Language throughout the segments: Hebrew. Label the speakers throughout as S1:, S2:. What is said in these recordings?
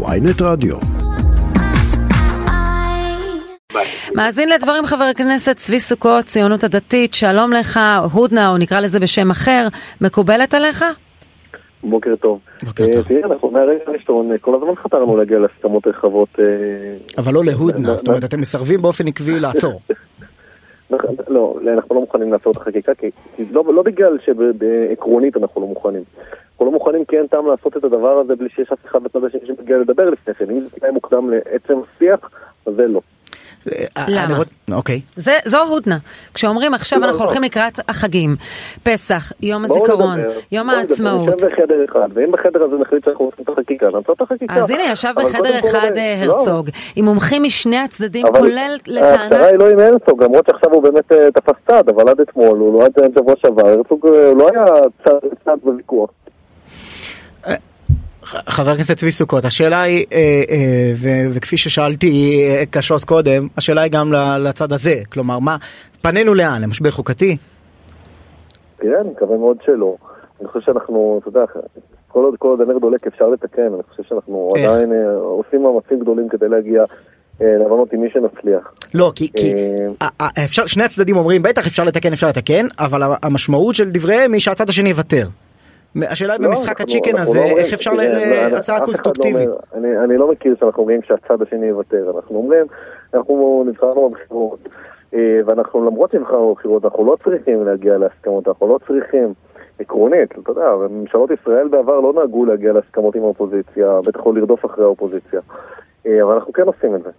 S1: ויינט רדיו.
S2: מאזין לדברים חבר הכנסת צבי סוכות, ציונות הדתית, שלום לך, הודנה, או נקרא לזה בשם אחר, מקובלת עליך?
S3: בוקר טוב.
S4: בוקר
S3: אה,
S4: טוב.
S3: תראה, אנחנו מהרגע הראשון, אה, כל הזמן חתרנו להגיע להסכמות רחבות. אה,
S4: אבל לא להודנה,
S3: לא,
S4: זאת אומרת, אתם מסרבים באופן עקבי לעצור.
S3: לא, אנחנו לא מוכנים לעצור את החקיקה, כי כי לא לא בגלל שעקרונית אנחנו לא מוכנים. אנחנו לא מוכנים כי אין טעם לעשות את הדבר הזה בלי שיש אף אחד בצד השני שמגיע לדבר לפני כן. אם זה תנאי מוקדם לעצם השיח, אז זה לא.
S2: למה?
S4: אוקיי.
S2: זה, זו הודנה. כשאומרים עכשיו
S3: לא,
S2: אנחנו
S3: לא.
S2: הולכים לקראת החגים, פסח, יום הזיכרון, יום
S3: בואו נדבר,
S2: העצמאות.
S3: נשב בחדר אחד, ואם בחדר הזה נחליט שאנחנו עושים את החקיקה, נעצור את החקיקה.
S2: אז הנה, ישב
S3: אבל
S2: בחדר אחד
S3: אה,
S2: אה,
S3: לא.
S2: הרצוג, עם מומחים משני הצדדים, כולל
S3: ההפשרה
S2: לטענת...
S3: היא לא עם הרצוג, למרות שעכשיו הוא באמת אה, תפס צד, אבל עד אתמול, הוא לא עד שבוע שעבר, הרצוג אה, לא היה צד צד בוויכוח.
S4: חבר הכנסת צבי סוכות, השאלה היא, אה, אה, וכפי ששאלתי אה, קשות קודם, השאלה היא גם לצד הזה. כלומר, מה, פנינו לאן? למשבר חוקתי?
S3: תראה, אני מקווה מאוד שלא. אני חושב שאנחנו, אתה יודע, כל עוד כל עוד הנר דולק אפשר לתקן, אני חושב שאנחנו
S4: איך?
S3: עדיין עושים מאמצים גדולים כדי להגיע להבנות עם מי שנצליח.
S4: לא, כי, כי אפשר, שני הצדדים אומרים, בטח אפשר לתקן, אפשר לתקן, אבל המשמעות של דבריהם היא שהצד השני יוותר. השאלה היא
S3: לא,
S4: במשחק הצ'יקן הזה,
S3: לא
S4: איך אפשר להצעה
S3: לא
S4: קונסטרוקטיבית.
S3: אני לא מכיר שאנחנו אומרים שהצד השני יוותר, אנחנו אומרים, אנחנו נבחרנו בבחירות, אה, ואנחנו למרות שנבחרנו בבחירות, אנחנו לא צריכים להגיע להסכמות, אנחנו לא צריכים. עקרונית, אתה יודע, ממשלות ישראל בעבר לא נהגו להגיע להסכמות עם האופוזיציה, בטח לא לרדוף אחרי האופוזיציה. אה, אבל אנחנו כן עושים את זה.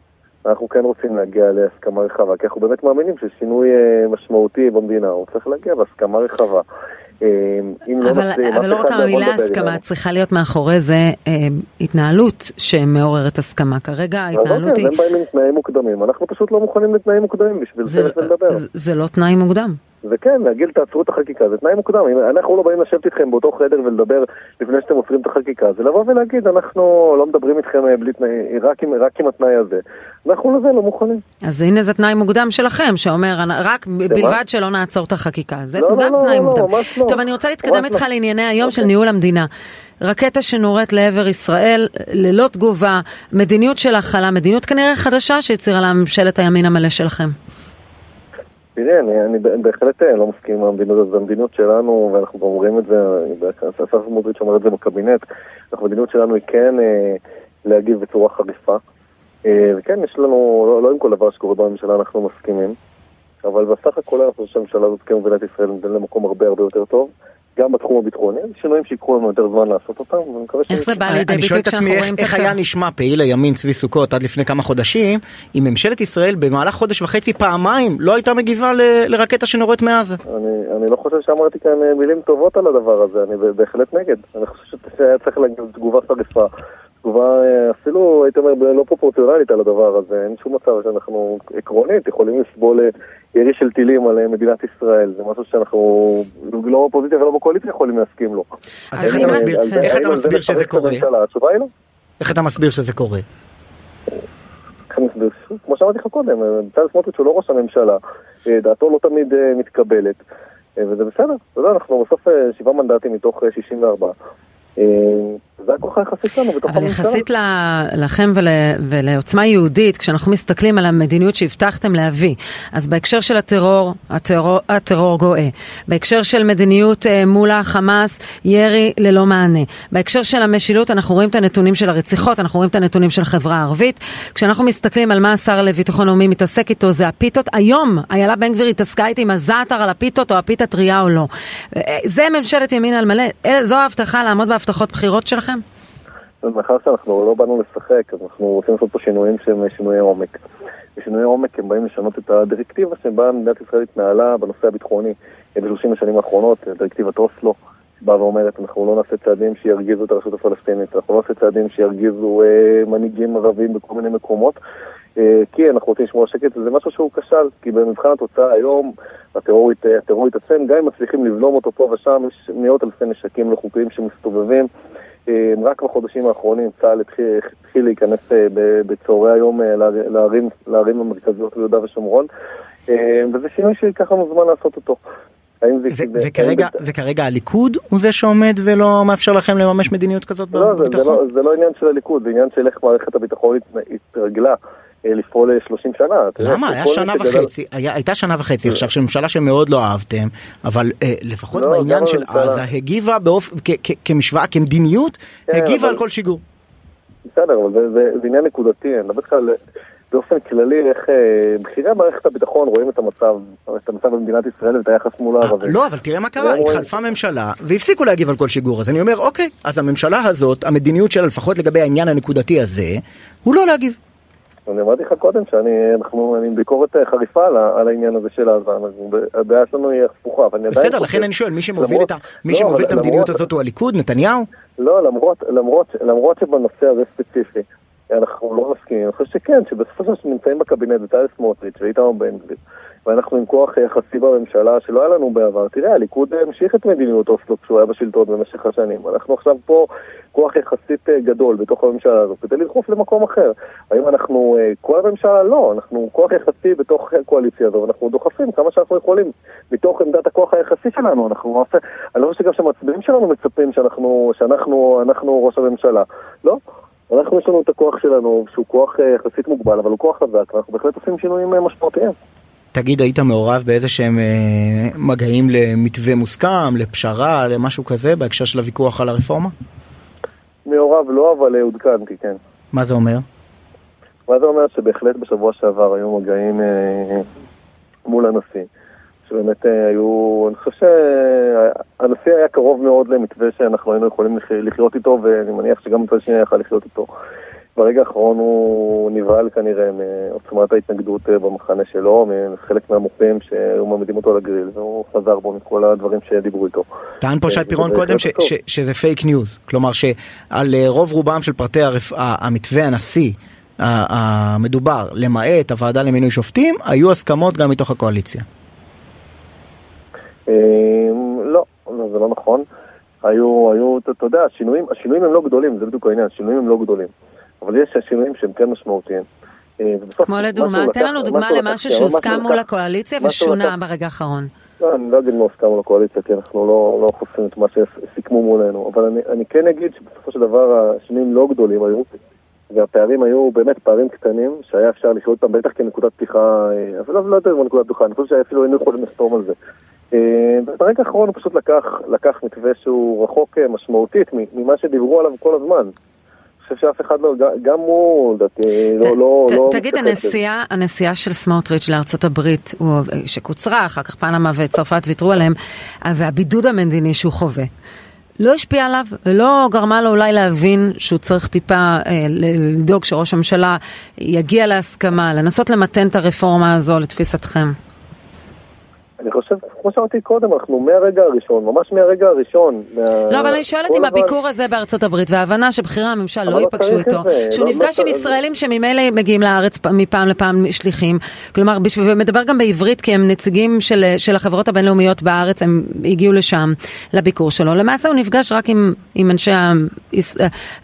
S3: אנחנו כן רוצים להגיע להסכמה רחבה, כי אנחנו באמת מאמינים ששינוי אה, משמעותי במדינה, הוא צריך להגיע בהסכמה רחבה. אה, אם לא
S2: אבל, אבל לא רק
S3: לא
S2: המילה
S3: לדבר
S2: הסכמה. צריכה להיות מאחורי זה אה, התנהלות שמעוררת הסכמה. כרגע ההתנהלות היא...
S3: הם באים עם תנאים מוקדמים, אנחנו פשוט לא מוכנים לתנאים מוקדמים בשביל
S2: זה,
S3: ולדבר.
S2: זה, זה לא תנאי מוקדם.
S3: וכן, להגיד תעצרו את החקיקה, זה תנאי מוקדם. אם אנחנו לא באים לשבת איתכם באותו חדר ולדבר לפני שאתם עוצרים את החקיקה, זה לבוא ולהגיד, אנחנו לא מדברים איתכם אה, בלי תנאי, רק עם, רק עם התנאי הזה. אנחנו לזה לא מוכנים.
S2: אז הנה זה תנאי מוקדם שלכם, שאומר רק בלבד שלא נעצור את החקיקה. זה
S3: לא, לא,
S2: גם
S3: לא,
S2: תנאי
S3: לא,
S2: מוקדם.
S3: ממש לא.
S2: טוב, אני רוצה להתקדם איתך
S3: לא.
S2: לענייני היום של
S3: אוקיי.
S2: ניהול המדינה. רקטה שנורית לעבר ישראל, ללא תגובה, מדיניות של הכלה, מדיניות כנראה חדשה שהצהירה לה ממשלת הימין המלא שלכם.
S3: תראה, אני, אני בהחלט אה, לא מסכים עם המדיניות הזאת, זו המדיניות שלנו, ואנחנו גם אומרים את זה, אסף סמוטריץ' אומר את זה בקבינט, אנחנו- המדיניות שלנו היא כן אה, להגיב בצורה חריפה, אה, וכן, יש לנו, לא, לא עם כל דבר שקורה בממשלה אנחנו מסכימים, אבל בסך הכל אני חושב שהממשלה הזאת כמדינת ישראל ניתן למקום הרבה הרבה יותר טוב, גם בתחום הביטחוני, שינויים שיקחו לנו יותר זמן לעשות אותם, ואני מקווה
S2: איך זה בא
S4: אני-
S2: לידי ביטוי
S4: את
S2: כשאנחנו
S4: עצמי
S2: רואים
S4: איך,
S2: את
S4: איך היה? נשמע פעיל הימין צבי סוכות עד לפני כמה חודשים אם ממשלת ישראל במהלך חודש וחצי פעמיים לא הייתה מגיבה ל- לרקטה שנורית מעזה.
S3: אני, אני לא חושב שאמרתי כאן אה, מילים טובות על הדבר הזה, אני ב- בהחלט נגד. אני חושב שהיה צריך להגיד תגובה חריפה. תגובה אה, אפילו, הייתי אומר, לא פרופורציונלית על הדבר הזה. אין שום מצב שאנחנו עקרונית יכולים לסבול אה, ירי של טילים על אה, מדינת ישראל. זה משהו שאנחנו לא באופוזיציה ולא בקואליציה יכולים להסכים לו.
S4: אז איך אתה מסביר- איך אתה שזה קורה?
S3: התשובה היא לא.
S4: איך אתה מסביר שזה קורה?
S3: כמו שאמרתי לך קודם, בצלאל סמוטריץ' הוא לא ראש הממשלה, דעתו לא תמיד מתקבלת, וזה בסדר, אתה יודע, אנחנו בסוף שבעה מנדטים מתוך אה, 64. זה הכוח היחסי שלנו בתוך
S2: אבל. יחסית לכם ול, ולעוצמה יהודית, כשאנחנו מסתכלים על המדיניות שהבטחתם להביא, אז בהקשר של הטרור, הטרור, הטרור גואה. בהקשר של מדיניות אה, מול החמאס, ירי ללא מענה. בהקשר של המשילות, אנחנו רואים את הנתונים של הרציחות, אנחנו רואים את הנתונים של החברה הערבית. כשאנחנו מסתכלים על מה השר לביטחון לאומי מתעסק איתו, זה הפיתות. היום איילה בן גביר התעסקה איתי עם הזעתר על הפיתות או הפיתה טריה או לא. אה, זה ממשלת ימין על מלא. אה, זו ההבטחה לעמוד בהבטחות בחירות שלכם?
S3: מאחר שאנחנו לא באנו לשחק, אז אנחנו רוצים לעשות פה שינויים שהם שינויי עומק. ושינויי עומק הם באים לשנות את הדירקטיבה שבה מדינת ישראל התנהלה בנושא הביטחוני ב-30 השנים האחרונות, דירקטיבת אוסלו, שבאה ואומרת אנחנו לא נעשה צעדים שירגיזו את הרשות הפלסטינית, אנחנו לא נעשה צעדים שירגיזו אה, מנהיגים ערבים בכל מיני מקומות, אה, כי אנחנו רוצים לשמור על שקט, וזה משהו שהוא כשל, כי במבחן התוצאה היום הטרור ית- הטרור יתעצם, גם אם מצליחים לבלום אותו פה ושם, יש מאות אלפי נשקים לא חוקיים שמסתובבים. אה, רק בחודשים האחרונים צה"ל התחיל, התחיל להיכנס אה, בצהרי היום אה, לער- לערים, לערים המרכזיות ביהודה ושומרון, וזה שינוי שייקח לנו זמן לעשות אותו. זה...
S4: ו- וכרגע. וכרגע הליכוד הוא זה שעומד ולא מאפשר לכם לממש מדיניות כזאת
S3: לא, זה, זה,
S4: בביטחון?
S3: לא, זה לא עניין של הליכוד, זה עניין של איך מערכת הביטחון הת- התרגלה לפעול 30 שנה. אתה יודע,
S4: למה? היה שנה וחצי, היה, הייתה שנה וחצי עכשיו של ממשלה שמאוד לא אהבתם, אבל אה, לפחות
S3: לא,
S4: בעניין של. עזה הגיבה באופ... כ- כ- כמשוואה, כמדיניות,
S3: כן,
S4: הגיבה
S3: אבל-
S4: על כל שיגור.
S3: בסדר, אבל זה, זה, זה עניין נקודתי, אני מדבר איתך על- באופן כללי איך אה, בכירי מערכת הביטחון רואים את המצב, את המצב במדינת ישראל ואת היחס מול הערבים.
S4: לא, אבל תראה מה קרה,
S3: לא.
S4: התחלפה ממשלה והפסיקו להגיב על כל שיגור. אז אני אומר, אוקיי, אז הממשלה הזאת, המדיניות שלה, לפחות לגבי העניין הנקודתי הזה, הוא לא להגיב.
S3: אני אמרתי לך קודם שאני אנחנו, אני עם ביקורת אה, חריפה על, על העניין הזה של אנחנו- הבעיה שלנו היא הפוכה, אבל אני עדיין
S4: בסדר, לכן אני שואל, מי שמוביל
S3: למרות-
S4: את מי
S3: לא,
S4: שמוביל את המדיניות
S3: למרות-
S4: הזאת הוא הליכוד, נתניהו?
S3: לא, למרות, למרות, למרות שבנושא הזה ספציפי, אנחנו לא מסכימים, אני חושב שכן, שבסופו של דבר נמצאים בקבינט בצלאל סמוטריץ' ואיתמר בן גביר, ואנחנו עם כוח יחסי בממשלה שלא היה לנו בעבר. תראה, הליכוד אה, המשיך את מדיניות אוסלו כשהוא היה בשלטון במשך השנים. אנחנו עכשיו פה כוח יחסית אה, גדול בתוך הממשלה הזאת כדי לדחוף למקום אחר. האם אנחנו, אה, כל הממשלה? לא, אנחנו כוח יחסי בתוך הקואליציה הזו, ואנחנו דוחפים כמה שאנחנו יכולים מתוך עמדת הכוח היחסי שלנו. אנחנו, עושה- אני לא חושב שגם שהמצביעים שלנו מצפים שאנחנו, שאנחנו אנחנו ראש הממשלה. לא. אנחנו יש לנו את הכוח שלנו, שהוא כוח אה, יחסית מוגבל, אבל הוא כוח חזק, ואנחנו בהחלט עושים שינויים אה, משמעותיים.
S4: תגיד, היית מעורב באיזה שהם אה, מגעים למתווה מוסכם, לפשרה, למשהו כזה, בהקשר של הוויכוח על הרפורמה?
S3: מעורב לא, אבל אה, עודכנתי, כן.
S4: מה זה אומר?
S3: מה זה אומר שבהחלט בשבוע שעבר היו מגעים אה, מול הנשיא, שבאמת אה, היו, אני חושב שהנשיא היה קרוב מאוד למתווה שאנחנו היינו יכולים לח- לחיות איתו, ואני מניח שגם מצד שני יכל לחיות איתו. ברגע האחרון הוא נבהל כנראה מעוצמת ההתנגדות אה, במחנה שלו, מחלק מהמוחים שהיו מעמידים אותו על הגריל, והוא חזר בו מכל הדברים שדיברו איתו.
S4: טען פה
S3: כן,
S4: שי פירון קודם ש-
S3: טוב.
S4: ש- שזה פייק ניוז, כלומר שעל אה, רוב רובם של פרטי הרפ- המתווה הנשיא המדובר, למעט הוועדה למינוי שופטים, היו הסכמות גם מתוך הקואליציה.
S3: אה, לא, לא, זה לא נכון. היו, היו, אתה יודע, השינויים, השינויים הם לא גדולים, זה בדיוק העניין, השינויים הם לא גדולים. אבל יש שינויים שהם כן משמעותיים. אה,
S2: כמו לדוגמה, תן לנו דוגמה למשהו שהוסכם מול הקואליציה ושונה ברגע האחרון.
S3: לא, אני לא אגיד מה הוסכם על הקואליציה, כי אנחנו לא, לא חושפים את מה שסיכמו מולנו, אבל אני, אני כן אגיד שבסופו של דבר השינויים לא גדולים היו, והפערים היו באמת פערים קטנים, שהיה אפשר לחיות אותם בטח כנקודת פתיחה, אה, אבל לא, לא יותר מנקודת פתיחה, אני חושב שאפילו היינו יכולים לחתום על זה. אה, ברגע האחרון הוא פשוט לקח, לקח מתווה שהוא רחוק משמעותית ממה שדיברו עליו כל הזמן. חושב שאף אחד לא, גם הוא, לדעתי, לא, לא, לא...
S2: תגיד. הנסיעה, הנסיעה של סמוטריץ' לארצות הברית, שקוצרה, אחר כך פנמה וצרפת ויתרו עליהם, והבידוד המדיני שהוא חווה. לא השפיע עליו ולא גרמה לו אולי להבין שהוא צריך טיפה אה, לדאוג שראש הממשלה יגיע להסכמה, לנסות למתן את הרפורמה הזו לתפיסתכם.
S3: אני חושב, כמו שאמרתי קודם, אנחנו מהרגע הראשון, ממש מהרגע הראשון.
S2: לא, אבל אני שואלת אם הביקור הזה בארצות הברית וההבנה שבכירי הממשל לא
S3: לא
S2: ייפגשו איתו, שהוא
S3: לא-
S2: נפגש
S3: לא
S2: עם
S3: צריך-
S2: ישראלים שממילא מגיעים לארץ מפעם לפעם שליחים, כלומר, ומדבר גם בעברית כי הם נציגים של, החברות הבינלאומיות בארץ, הם הגיעו לשם לביקור שלו. למעשה הוא נפגש רק עם, עם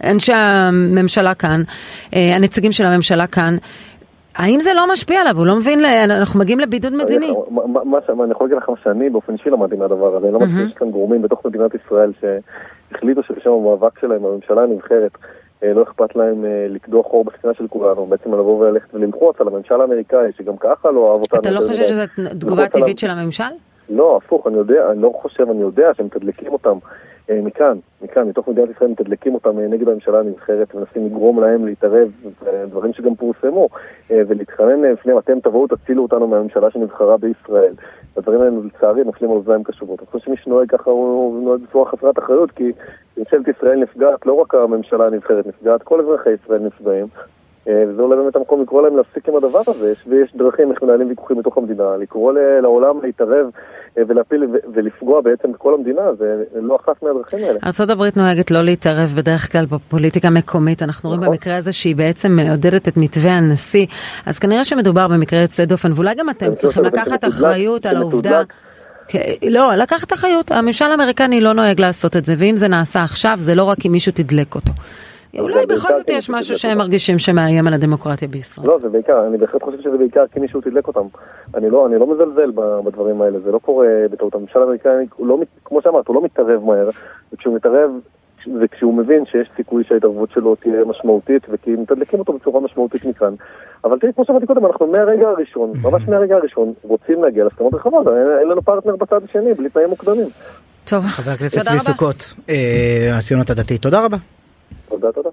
S2: אנשי הממשלה כאן, אה, הנציגים של הממשלה כאן. האם זה לא משפיע עליו? הוא לא מבין, אנחנו מגיעים לבידוד מדיני.
S3: אני יכול להגיד מה שאני באופן אישי למדתי מהדבר הזה, אני לא שיש כאן גורמים בתוך מדינת ישראל שהחליטו שבשם המאבק שלהם, הממשלה הנבחרת, אה, לא אכפת להם אה, לקדוח חור בספינה של כולנו, בעצם לבוא וללכת וללחוץ על הממשל האמריקאי, שגם ככה לא אהב אותנו.
S2: אתה לא חושב. שזו תגובה. טבעית של הממשל?
S3: לא, הפוך, אני יודע, אני לא חושב, אני יודע שמתדלקים אותם אה, מכאן, מכאן, מתוך מדינת ישראל מתדלקים אותם אה, נגד הממשלה הנבחרת ומנסים לגרום להם להתערב, אה, דברים שגם פורסמו, אה, ולהתחנן אה, בפניהם, אתם תבואו תצילו אותנו מהממשלה שנבחרה בישראל. הדברים האלה לצערי נופלים על אוזניים קשובות. אני חושב שמי שנוהג ככה הוא נוהג בצורה חסרת אחריות, כי ממשלת ישראל נפגעת, לא רק הממשלה הנבחרת נפגעת, כל אזרחי ישראל נפגעים. אה, וזה אולי באמת המקום לקרוא להם להפסיק עם הדבר הזה, יש- ויש דרכים איך מנהלים ויכוחים בתוך המדינה, לקרוא לעולם להתערב אה, ולהפיל ולפגוע בעצם בכל המדינה, זה לא אחת מהדרכים האלה.
S2: ארה"ב נוהגת לא להתערב בדרך כלל בפוליטיקה מקומית, אנחנו רואים
S3: נכון.
S2: במקרה הזה שהיא בעצם מעודדת את מתווה הנשיא, אז כנראה שמדובר במקרה יוצא דופן, ואולי גם אתם צריכים לקחת אחריות על העובדה... כ- לא, לקחת אחריות, הממשל האמריקני לא נוהג לעשות את זה, ואם זה נעשה עכשיו, זה לא רק אם מישהו תדלק אותו. אולי בכל זאת יש משהו שהם מרגישים שמאיים על הדמוקרטיה בישראל.
S3: לא, זה בעיקר, אני בהחלט חושב שזה בעיקר כי מישהו תדלק אותם. אני לא, אני לא מזלזל בדברים האלה, זה לא קורה בטעות. הממשל האמריקאי, לא, כמו שאמרת, הוא לא מתערב מהר, וכשהוא מתערב, וכשהוא מבין שיש סיכוי שההתערבות שלו תהיה משמעותית, וכי מתדלקים אותו בצורה משמעותית מכאן. אבל תראי, כמו שאמרתי קודם, אנחנו מהרגע הראשון, ממש מהרגע הראשון, רוצים להגיע להסכמות רחבות, אין לנו פרטנר בצד השני, בלי תנאים מוקדמים.
S2: טוב,
S4: חבר הכנסת צבי סוכות, הציונות הדתית, תודה רבה.
S3: תודה, תודה.